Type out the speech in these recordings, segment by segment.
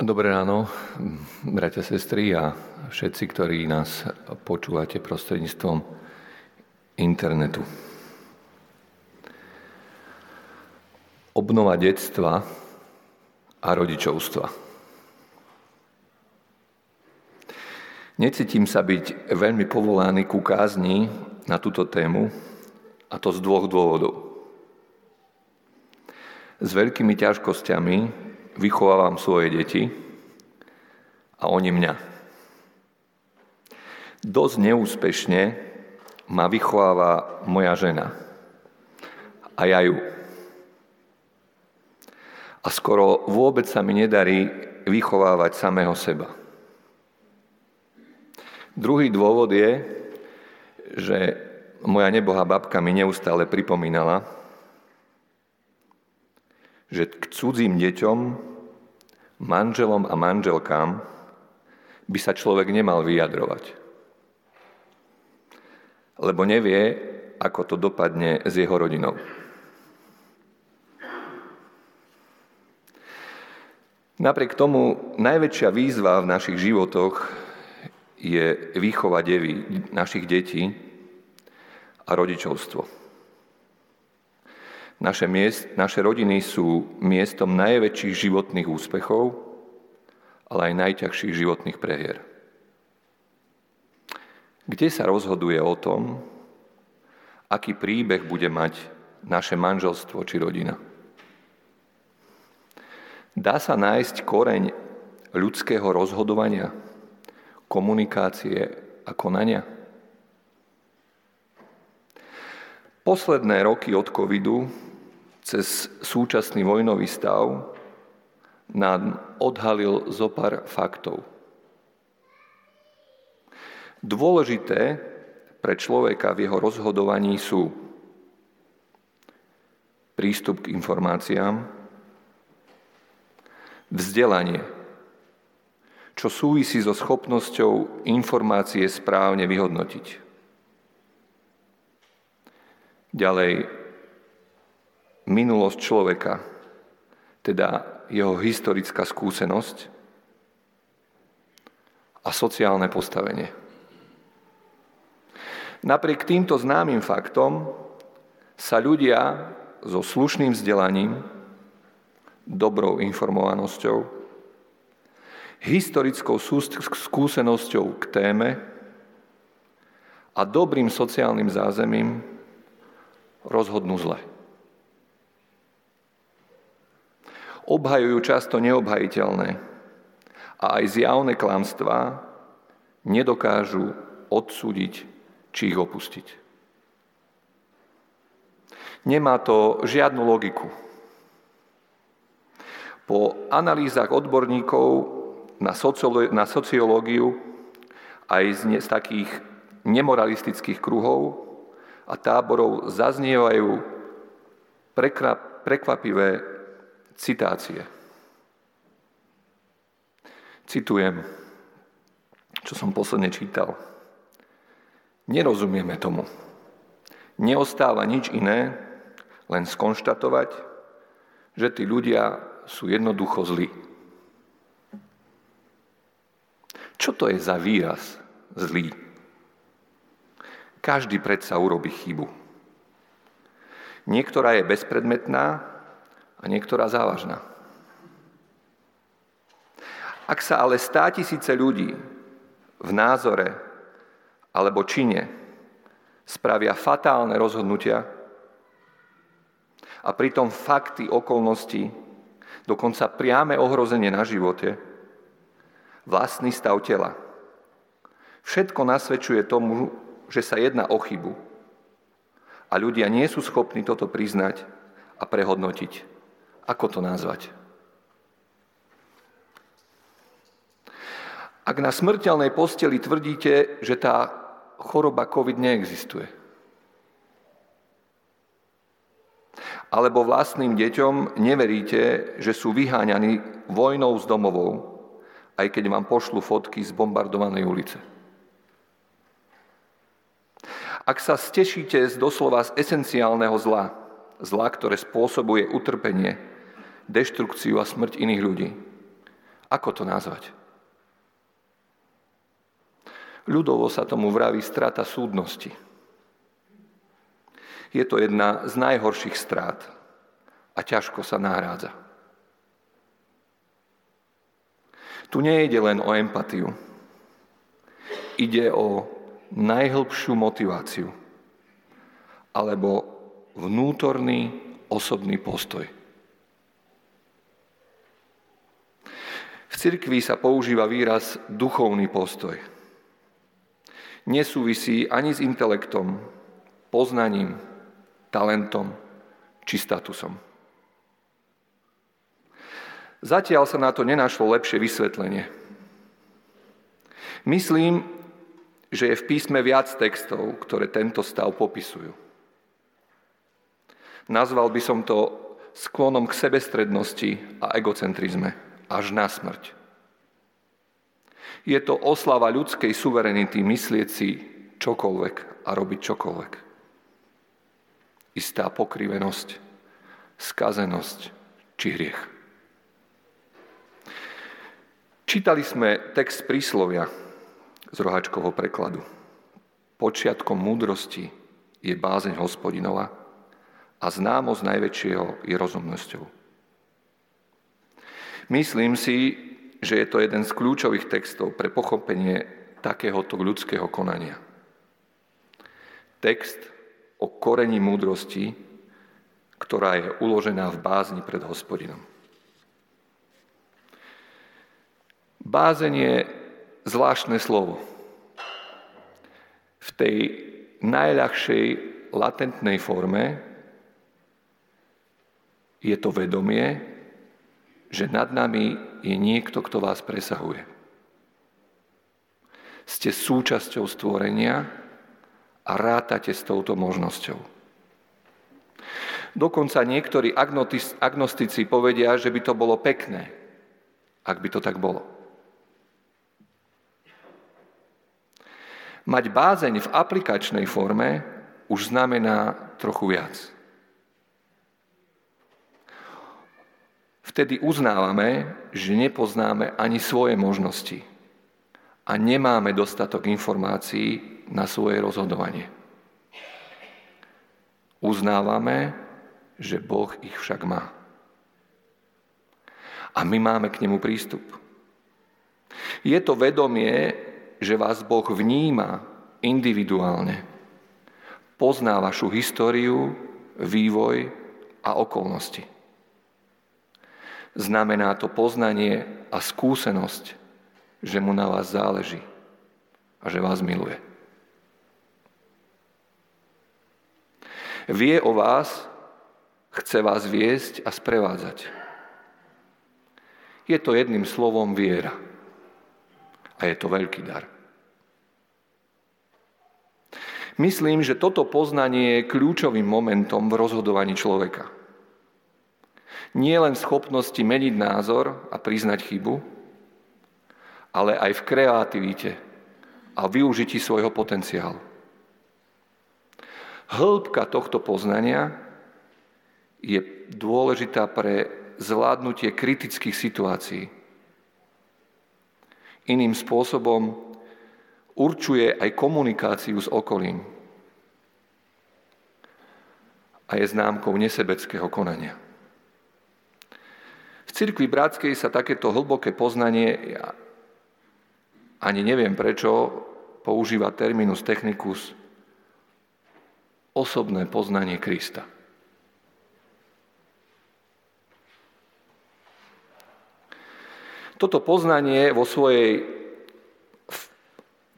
Dobré ráno, bratia, sestry a všetci, ktorí nás počúvate prostredníctvom internetu. Obnova detstva a rodičovstva. Necítim sa byť veľmi povolaný ku kázni na túto tému, a to z dvoch dôvodov. S veľkými ťažkosťami vychovávam svoje deti a oni mňa. Dosť neúspešne ma vychováva moja žena a ja ju. A skoro vôbec sa mi nedarí vychovávať samého seba. Druhý dôvod je, že moja nebohá babka mi neustále pripomínala, že k cudzím deťom manželom a manželkám by sa človek nemal vyjadrovať. Lebo nevie, ako to dopadne s jeho rodinou. Napriek tomu najväčšia výzva v našich životoch je výchova devy, našich detí a rodičovstvo. Naše, miest, naše rodiny sú miestom najväčších životných úspechov, ale aj najťažších životných prehier. Kde sa rozhoduje o tom, aký príbeh bude mať naše manželstvo či rodina? Dá sa nájsť koreň ľudského rozhodovania, komunikácie a konania? Posledné roky od covidu cez súčasný vojnový stav nám odhalil zo pár faktov. Dôležité pre človeka v jeho rozhodovaní sú prístup k informáciám, vzdelanie, čo súvisí so schopnosťou informácie správne vyhodnotiť. Ďalej minulosť človeka, teda jeho historická skúsenosť a sociálne postavenie. Napriek týmto známym faktom sa ľudia so slušným vzdelaním, dobrou informovanosťou, historickou skúsenosťou k téme a dobrým sociálnym zázemím rozhodnú zle. Obhajujú často neobhajiteľné a aj zjavné klamstvá nedokážu odsúdiť či ich opustiť. Nemá to žiadnu logiku. Po analýzach odborníkov na, sociológiu aj z takých nemoralistických kruhov a táborov zaznievajú prekvapivé citácie. Citujem, čo som posledne čítal. Nerozumieme tomu. Neostáva nič iné, len skonštatovať, že tí ľudia sú jednoducho zlí. Čo to je za výraz zlý? Každý predsa urobí chybu. Niektorá je bezpredmetná, a niektorá závažná. Ak sa ale stá tisíce ľudí v názore alebo čine spravia fatálne rozhodnutia a pritom fakty, okolnosti, dokonca priame ohrozenie na živote, vlastný stav tela. Všetko nasvedčuje tomu, že sa jedná o chybu. A ľudia nie sú schopní toto priznať a prehodnotiť. Ako to nazvať? Ak na smrteľnej posteli tvrdíte, že tá choroba COVID neexistuje, alebo vlastným deťom neveríte, že sú vyháňaní vojnou z domovou, aj keď vám pošlu fotky z bombardovanej ulice. Ak sa stešíte z doslova z esenciálneho zla, zla, ktoré spôsobuje utrpenie, deštrukciu a smrť iných ľudí. Ako to nazvať? Ľudovo sa tomu vraví strata súdnosti. Je to jedna z najhorších strát a ťažko sa nahrádza. Tu nejde len o empatiu. Ide o najhlbšiu motiváciu alebo vnútorný osobný postoj. Cirkvi sa používa výraz duchovný postoj. Nesúvisí ani s intelektom, poznaním, talentom či statusom. Zatiaľ sa na to nenašlo lepšie vysvetlenie. Myslím, že je v písme viac textov, ktoré tento stav popisujú. Nazval by som to sklonom k sebestrednosti a egocentrizme až na smrť. Je to oslava ľudskej suverenity myslieť si čokoľvek a robiť čokoľvek. Istá pokrivenosť, skazenosť či hriech. Čítali sme text príslovia z rohačkovho prekladu. Počiatkom múdrosti je bázeň hospodinova a známosť najväčšieho je rozumnosťou. Myslím si, že je to jeden z kľúčových textov pre pochopenie takéhoto ľudského konania. Text o korení múdrosti, ktorá je uložená v bázni pred hospodinom. Bázeň je zvláštne slovo. V tej najľahšej latentnej forme je to vedomie, že nad nami je niekto, kto vás presahuje. Ste súčasťou stvorenia a rátate s touto možnosťou. Dokonca niektorí agnostici povedia, že by to bolo pekné, ak by to tak bolo. Mať bázeň v aplikačnej forme už znamená trochu viac. Vtedy uznávame, že nepoznáme ani svoje možnosti a nemáme dostatok informácií na svoje rozhodovanie. Uznávame, že Boh ich však má. A my máme k nemu prístup. Je to vedomie, že vás Boh vníma individuálne. Pozná vašu históriu, vývoj a okolnosti. Znamená to poznanie a skúsenosť, že mu na vás záleží a že vás miluje. Vie o vás, chce vás viesť a sprevádzať. Je to jedným slovom viera. A je to veľký dar. Myslím, že toto poznanie je kľúčovým momentom v rozhodovaní človeka nie len v schopnosti meniť názor a priznať chybu, ale aj v kreativite a využití svojho potenciálu. Hĺbka tohto poznania je dôležitá pre zvládnutie kritických situácií. Iným spôsobom určuje aj komunikáciu s okolím a je známkou nesebeckého konania. V cirkvi bratskej sa takéto hlboké poznanie, ja ani neviem prečo, používa terminus technicus osobné poznanie Krista. Toto poznanie vo svojej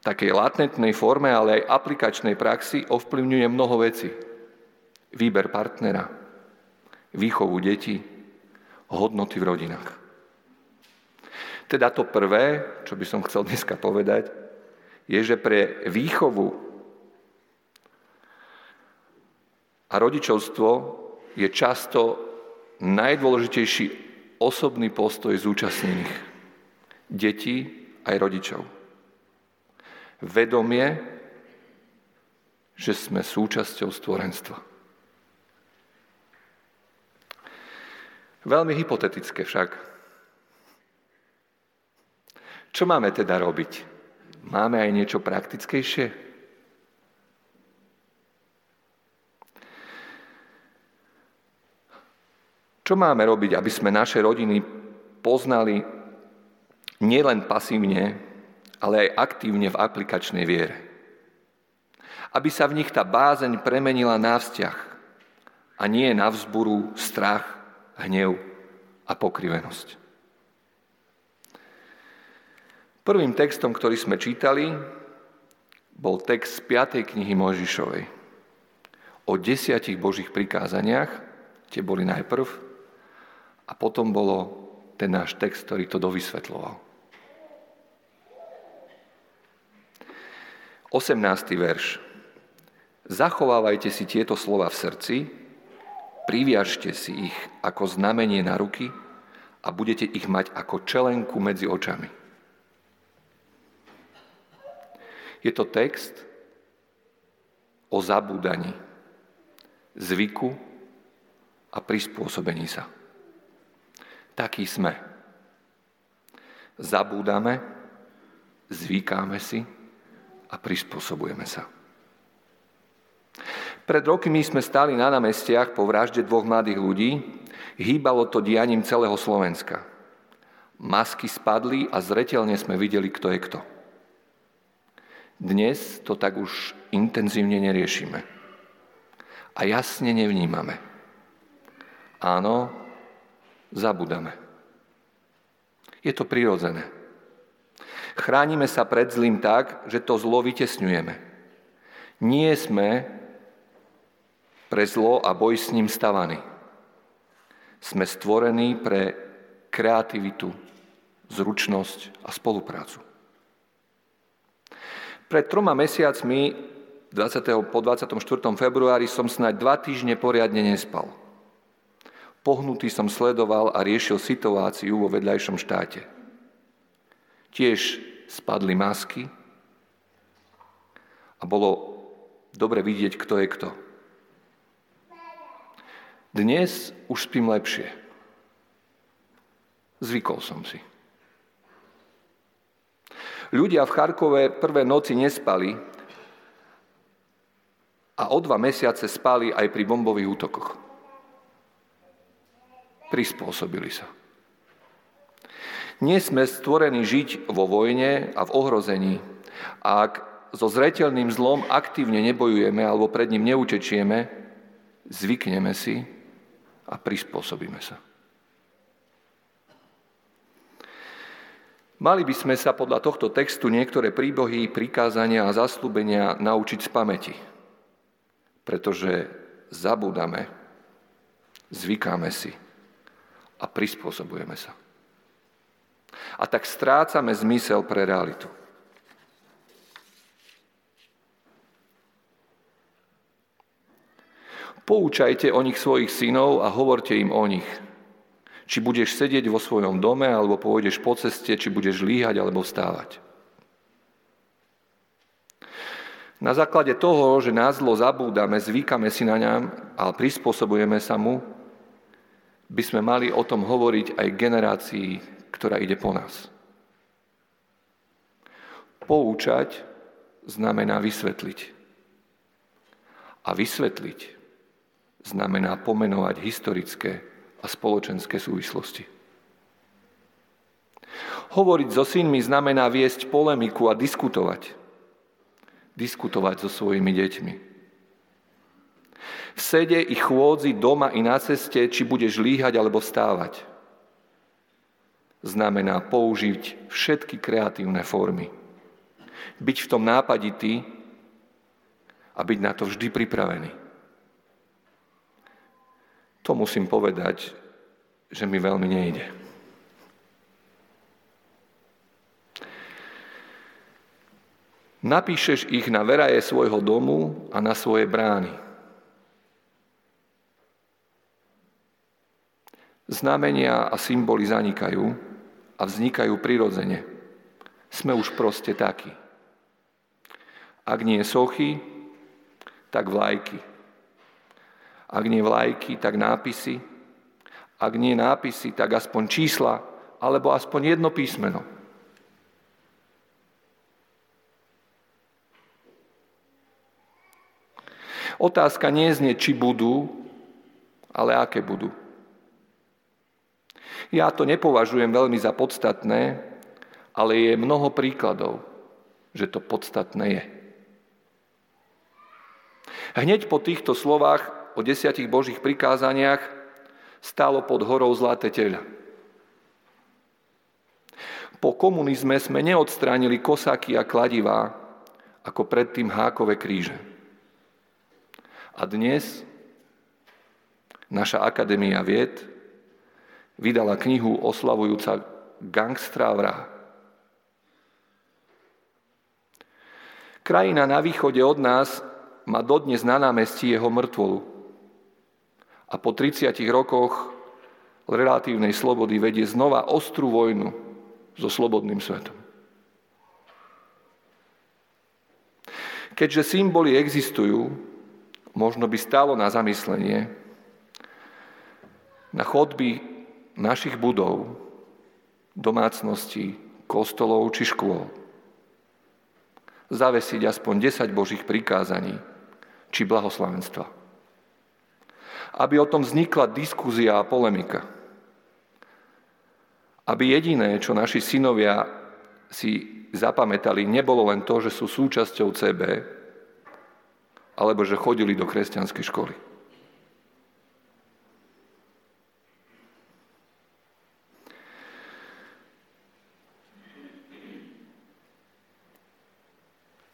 takej latentnej forme, ale aj aplikačnej praxi ovplyvňuje mnoho vecí. Výber partnera, výchovu detí, hodnoty v rodinách. Teda to prvé, čo by som chcel dneska povedať, je, že pre výchovu a rodičovstvo je často najdôležitejší osobný postoj zúčastnených. Detí aj rodičov. Vedomie, že sme súčasťou stvorenstva. Veľmi hypotetické však. Čo máme teda robiť? Máme aj niečo praktickejšie? Čo máme robiť, aby sme naše rodiny poznali nielen pasívne, ale aj aktívne v aplikačnej viere? Aby sa v nich tá bázeň premenila na vzťah a nie na vzburu, strach, hnev a pokrivenosť. Prvým textom, ktorý sme čítali, bol text z 5. knihy Mojžišovej. O desiatich Božích prikázaniach, tie boli najprv, a potom bolo ten náš text, ktorý to dovysvetloval. 18. verš. Zachovávajte si tieto slova v srdci, priviažte si ich ako znamenie na ruky a budete ich mať ako čelenku medzi očami. Je to text o zabúdaní, zvyku a prispôsobení sa. Takí sme. Zabúdame, zvykáme si a prispôsobujeme sa. Pred rokmi sme stali na námestiach po vražde dvoch mladých ľudí. Hýbalo to dianím celého Slovenska. Masky spadli a zretelne sme videli, kto je kto. Dnes to tak už intenzívne neriešime. A jasne nevnímame. Áno, zabudame. Je to prirodzené. Chránime sa pred zlým tak, že to zlo vytesňujeme. Nie sme pre zlo a boj s ním stavaní. Sme stvorení pre kreativitu, zručnosť a spoluprácu. Pred troma mesiacmi 20. po 24. februári som snáď dva týždne poriadne nespal – Pohnutý som sledoval a riešil situáciu vo vedľajšom štáte. Tiež spadli masky a bolo dobre vidieť, kto je kto. Dnes už spím lepšie. Zvykol som si. Ľudia v Charkove prvé noci nespali a o dva mesiace spali aj pri bombových útokoch prispôsobili sa. Nie sme stvorení žiť vo vojne a v ohrození. A ak so zretelným zlom aktívne nebojujeme alebo pred ním neutečieme, zvykneme si a prispôsobíme sa. Mali by sme sa podľa tohto textu niektoré príbohy, prikázania a zaslúbenia naučiť z pamäti, pretože zabúdame, zvykáme si a prispôsobujeme sa. A tak strácame zmysel pre realitu. Poučajte o nich svojich synov a hovorte im o nich. Či budeš sedieť vo svojom dome, alebo pôjdeš po ceste, či budeš líhať, alebo vstávať. Na základe toho, že nás zlo zabúdame, zvykame si na ňam a prispôsobujeme sa mu, by sme mali o tom hovoriť aj generácii, ktorá ide po nás. Poučať znamená vysvetliť. A vysvetliť znamená pomenovať historické a spoločenské súvislosti. Hovoriť so synmi znamená viesť polemiku a diskutovať. Diskutovať so svojimi deťmi v sede i chôdzi doma i na ceste, či budeš líhať alebo stávať. Znamená použiť všetky kreatívne formy. Byť v tom nápaditý a byť na to vždy pripravený. To musím povedať, že mi veľmi nejde. Napíšeš ich na veraje svojho domu a na svoje brány. Znamenia a symboly zanikajú a vznikajú prirodzene. Sme už proste takí. Ak nie sochy, tak vlajky. Ak nie vlajky, tak nápisy. Ak nie nápisy, tak aspoň čísla, alebo aspoň jedno písmeno. Otázka nie znie, či budú, ale aké budú. Ja to nepovažujem veľmi za podstatné, ale je mnoho príkladov, že to podstatné je. Hneď po týchto slovách o desiatich Božích prikázaniach stálo pod horou zlaté teľa. Po komunizme sme neodstránili kosáky a kladivá, ako predtým hákové kríže. A dnes naša Akadémia vied vydala knihu oslavujúca gangstra vraha. Krajina na východe od nás má dodnes na námestí jeho mŕtvolu. A po 30 rokoch relatívnej slobody vedie znova ostrú vojnu so slobodným svetom. Keďže symboly existujú, možno by stalo na zamyslenie na chodby našich budov, domácností, kostolov či škôl. Zavesiť aspoň 10 Božích prikázaní či blahoslavenstva. Aby o tom vznikla diskúzia a polemika. Aby jediné, čo naši synovia si zapamätali, nebolo len to, že sú súčasťou CB, alebo že chodili do kresťanskej školy.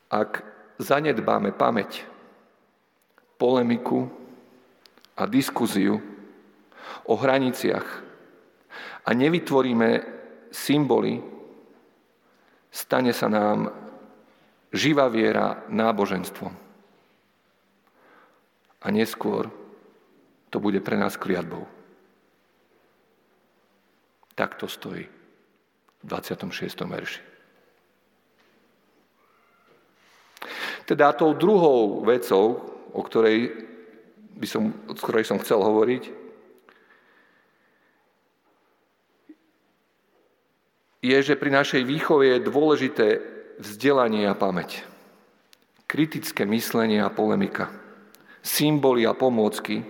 Ak zanedbáme pamäť, polemiku a diskuziu o hraniciach a nevytvoríme symboly, stane sa nám živá viera náboženstvom. A neskôr to bude pre nás kliatbou. Tak to stojí v 26. verši. Teda tou druhou vecou, o ktorej, by som, o ktorej som chcel hovoriť, je, že pri našej výchove je dôležité vzdelanie a pamäť. Kritické myslenie a polemika. Symboly a pomôcky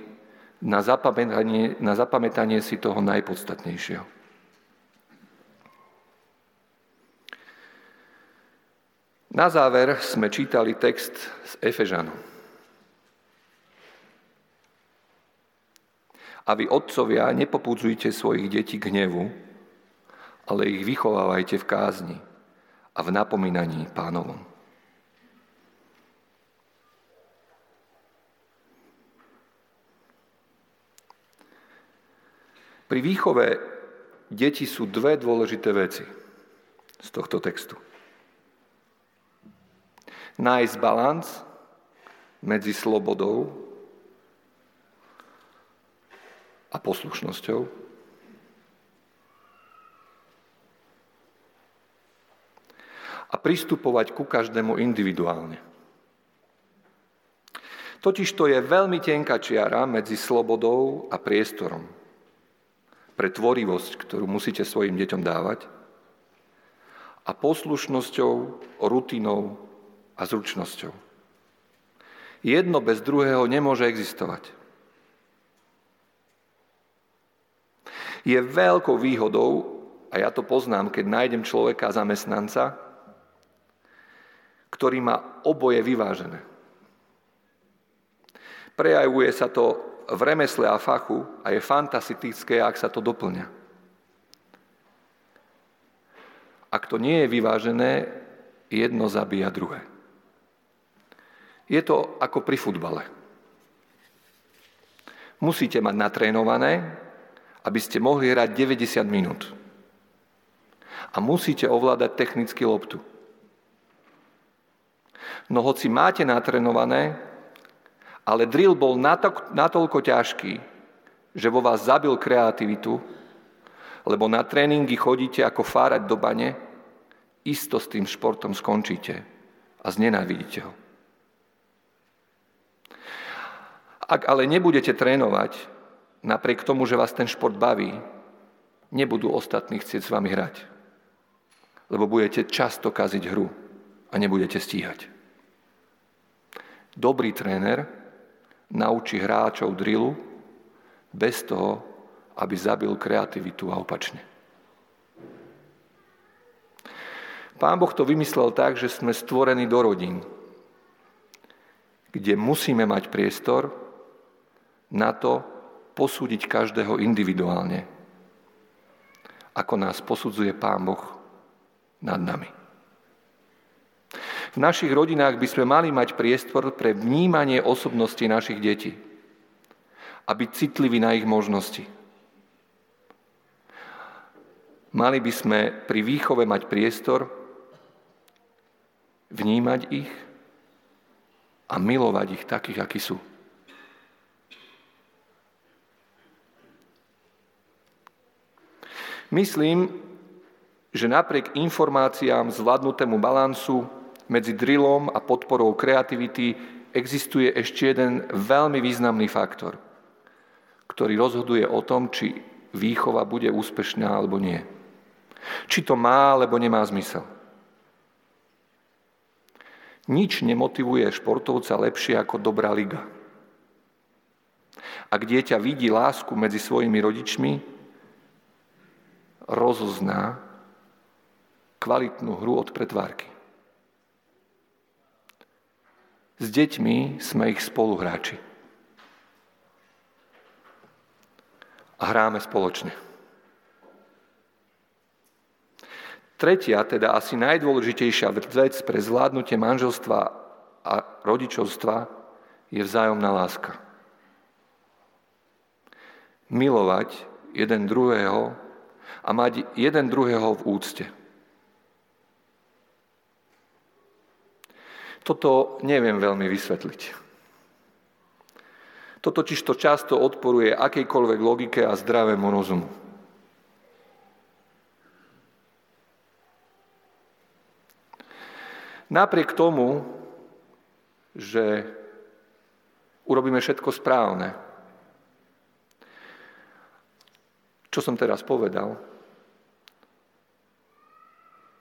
na zapamätanie, na zapamätanie si toho najpodstatnejšieho. Na záver sme čítali text z Efežanu. A vy, otcovia, nepopudzujte svojich detí k hnevu, ale ich vychovávajte v kázni a v napomínaní pánovom. Pri výchove deti sú dve dôležité veci z tohto textu nájsť balans medzi slobodou a poslušnosťou. A pristupovať ku každému individuálne. Totiž to je veľmi tenká čiara medzi slobodou a priestorom pre tvorivosť, ktorú musíte svojim deťom dávať, a poslušnosťou, rutinou a zručnosťou. Jedno bez druhého nemôže existovať. Je veľkou výhodou, a ja to poznám, keď nájdem človeka, zamestnanca, ktorý má oboje vyvážené. Prejavuje sa to v remesle a fachu a je fantastické, ak sa to doplňa. Ak to nie je vyvážené, jedno zabíja druhé. Je to ako pri futbale. Musíte mať natrénované, aby ste mohli hrať 90 minút. A musíte ovládať technicky loptu. No hoci máte natrénované, ale drill bol natoľko ťažký, že vo vás zabil kreativitu, lebo na tréningy chodíte ako fárať do bane, isto s tým športom skončíte a znenávidíte ho. Ak ale nebudete trénovať, napriek tomu, že vás ten šport baví, nebudú ostatní chcieť s vami hrať. Lebo budete často kaziť hru a nebudete stíhať. Dobrý tréner naučí hráčov drilu bez toho, aby zabil kreativitu a opačne. Pán Boh to vymyslel tak, že sme stvorení do rodín, kde musíme mať priestor na to posúdiť každého individuálne, ako nás posudzuje Pán Boh nad nami. V našich rodinách by sme mali mať priestor pre vnímanie osobnosti našich detí a byť citliví na ich možnosti. Mali by sme pri výchove mať priestor vnímať ich a milovať ich takých, akí sú. Myslím, že napriek informáciám zvládnutému balansu medzi drillom a podporou kreativity existuje ešte jeden veľmi významný faktor, ktorý rozhoduje o tom, či výchova bude úspešná alebo nie. Či to má alebo nemá zmysel. Nič nemotivuje športovca lepšie ako dobrá liga. Ak dieťa vidí lásku medzi svojimi rodičmi, rozozná kvalitnú hru od pretvárky. S deťmi sme ich spoluhráči. A hráme spoločne. Tretia, teda asi najdôležitejšia vec pre zvládnutie manželstva a rodičovstva je vzájomná láska. Milovať jeden druhého a mať jeden druhého v úcte. Toto neviem veľmi vysvetliť. Toto totiž to často odporuje akejkoľvek logike a zdravému rozumu. Napriek tomu, že urobíme všetko správne, čo som teraz povedal,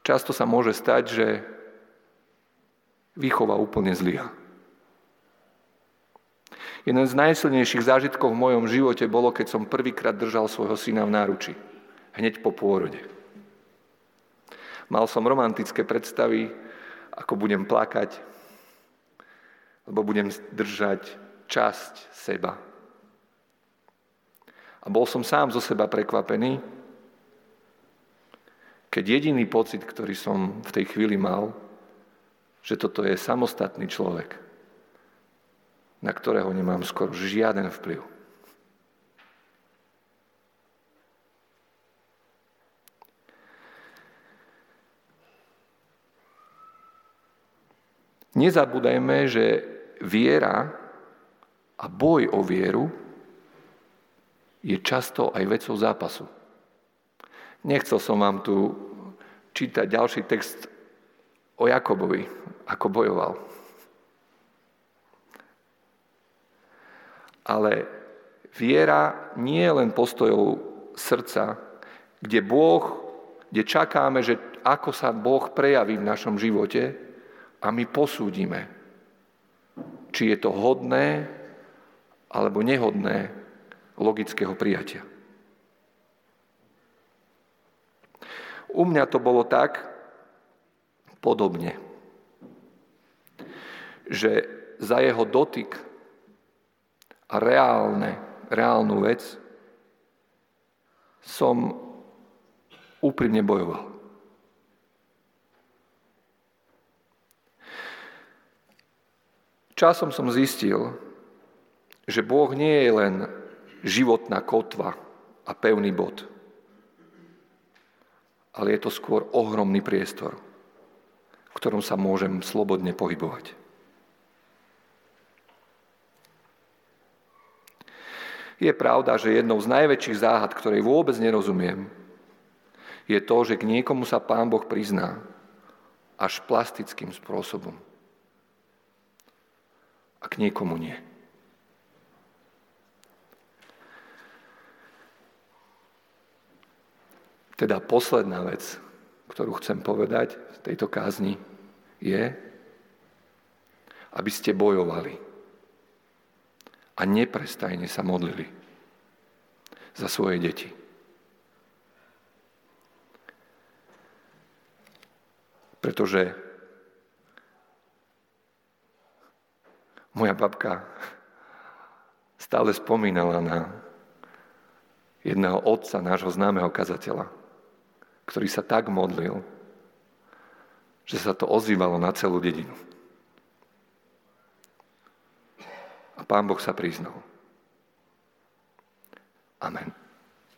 často sa môže stať, že výchova úplne zlyha. Jeden z najsilnejších zážitkov v mojom živote bolo, keď som prvýkrát držal svojho syna v náruči. Hneď po pôrode. Mal som romantické predstavy ako budem plakať, lebo budem držať časť seba. A bol som sám zo seba prekvapený, keď jediný pocit, ktorý som v tej chvíli mal, že toto je samostatný človek, na ktorého nemám skoro žiaden vplyv. Nezabúdajme, že viera a boj o vieru je často aj vecou zápasu. Nechcel som vám tu čítať ďalší text o Jakobovi, ako bojoval. Ale viera nie je len postojou srdca, kde Boh, kde čakáme, že ako sa Boh prejaví v našom živote, a my posúdime, či je to hodné alebo nehodné logického prijatia. U mňa to bolo tak podobne, že za jeho dotyk a reálne, reálnu vec som úprimne bojoval. Časom som zistil, že Boh nie je len životná kotva a pevný bod, ale je to skôr ohromný priestor, v ktorom sa môžem slobodne pohybovať. Je pravda, že jednou z najväčších záhad, ktorej vôbec nerozumiem, je to, že k niekomu sa Pán Boh prizná až plastickým spôsobom a k niekomu nie. Teda posledná vec, ktorú chcem povedať v tejto kázni, je, aby ste bojovali. a neprestajne sa modlili za svoje deti. Pretože moja babka stále spomínala na jedného otca, nášho známeho kazateľa, ktorý sa tak modlil, že sa to ozývalo na celú dedinu. A pán Boh sa priznal. Amen.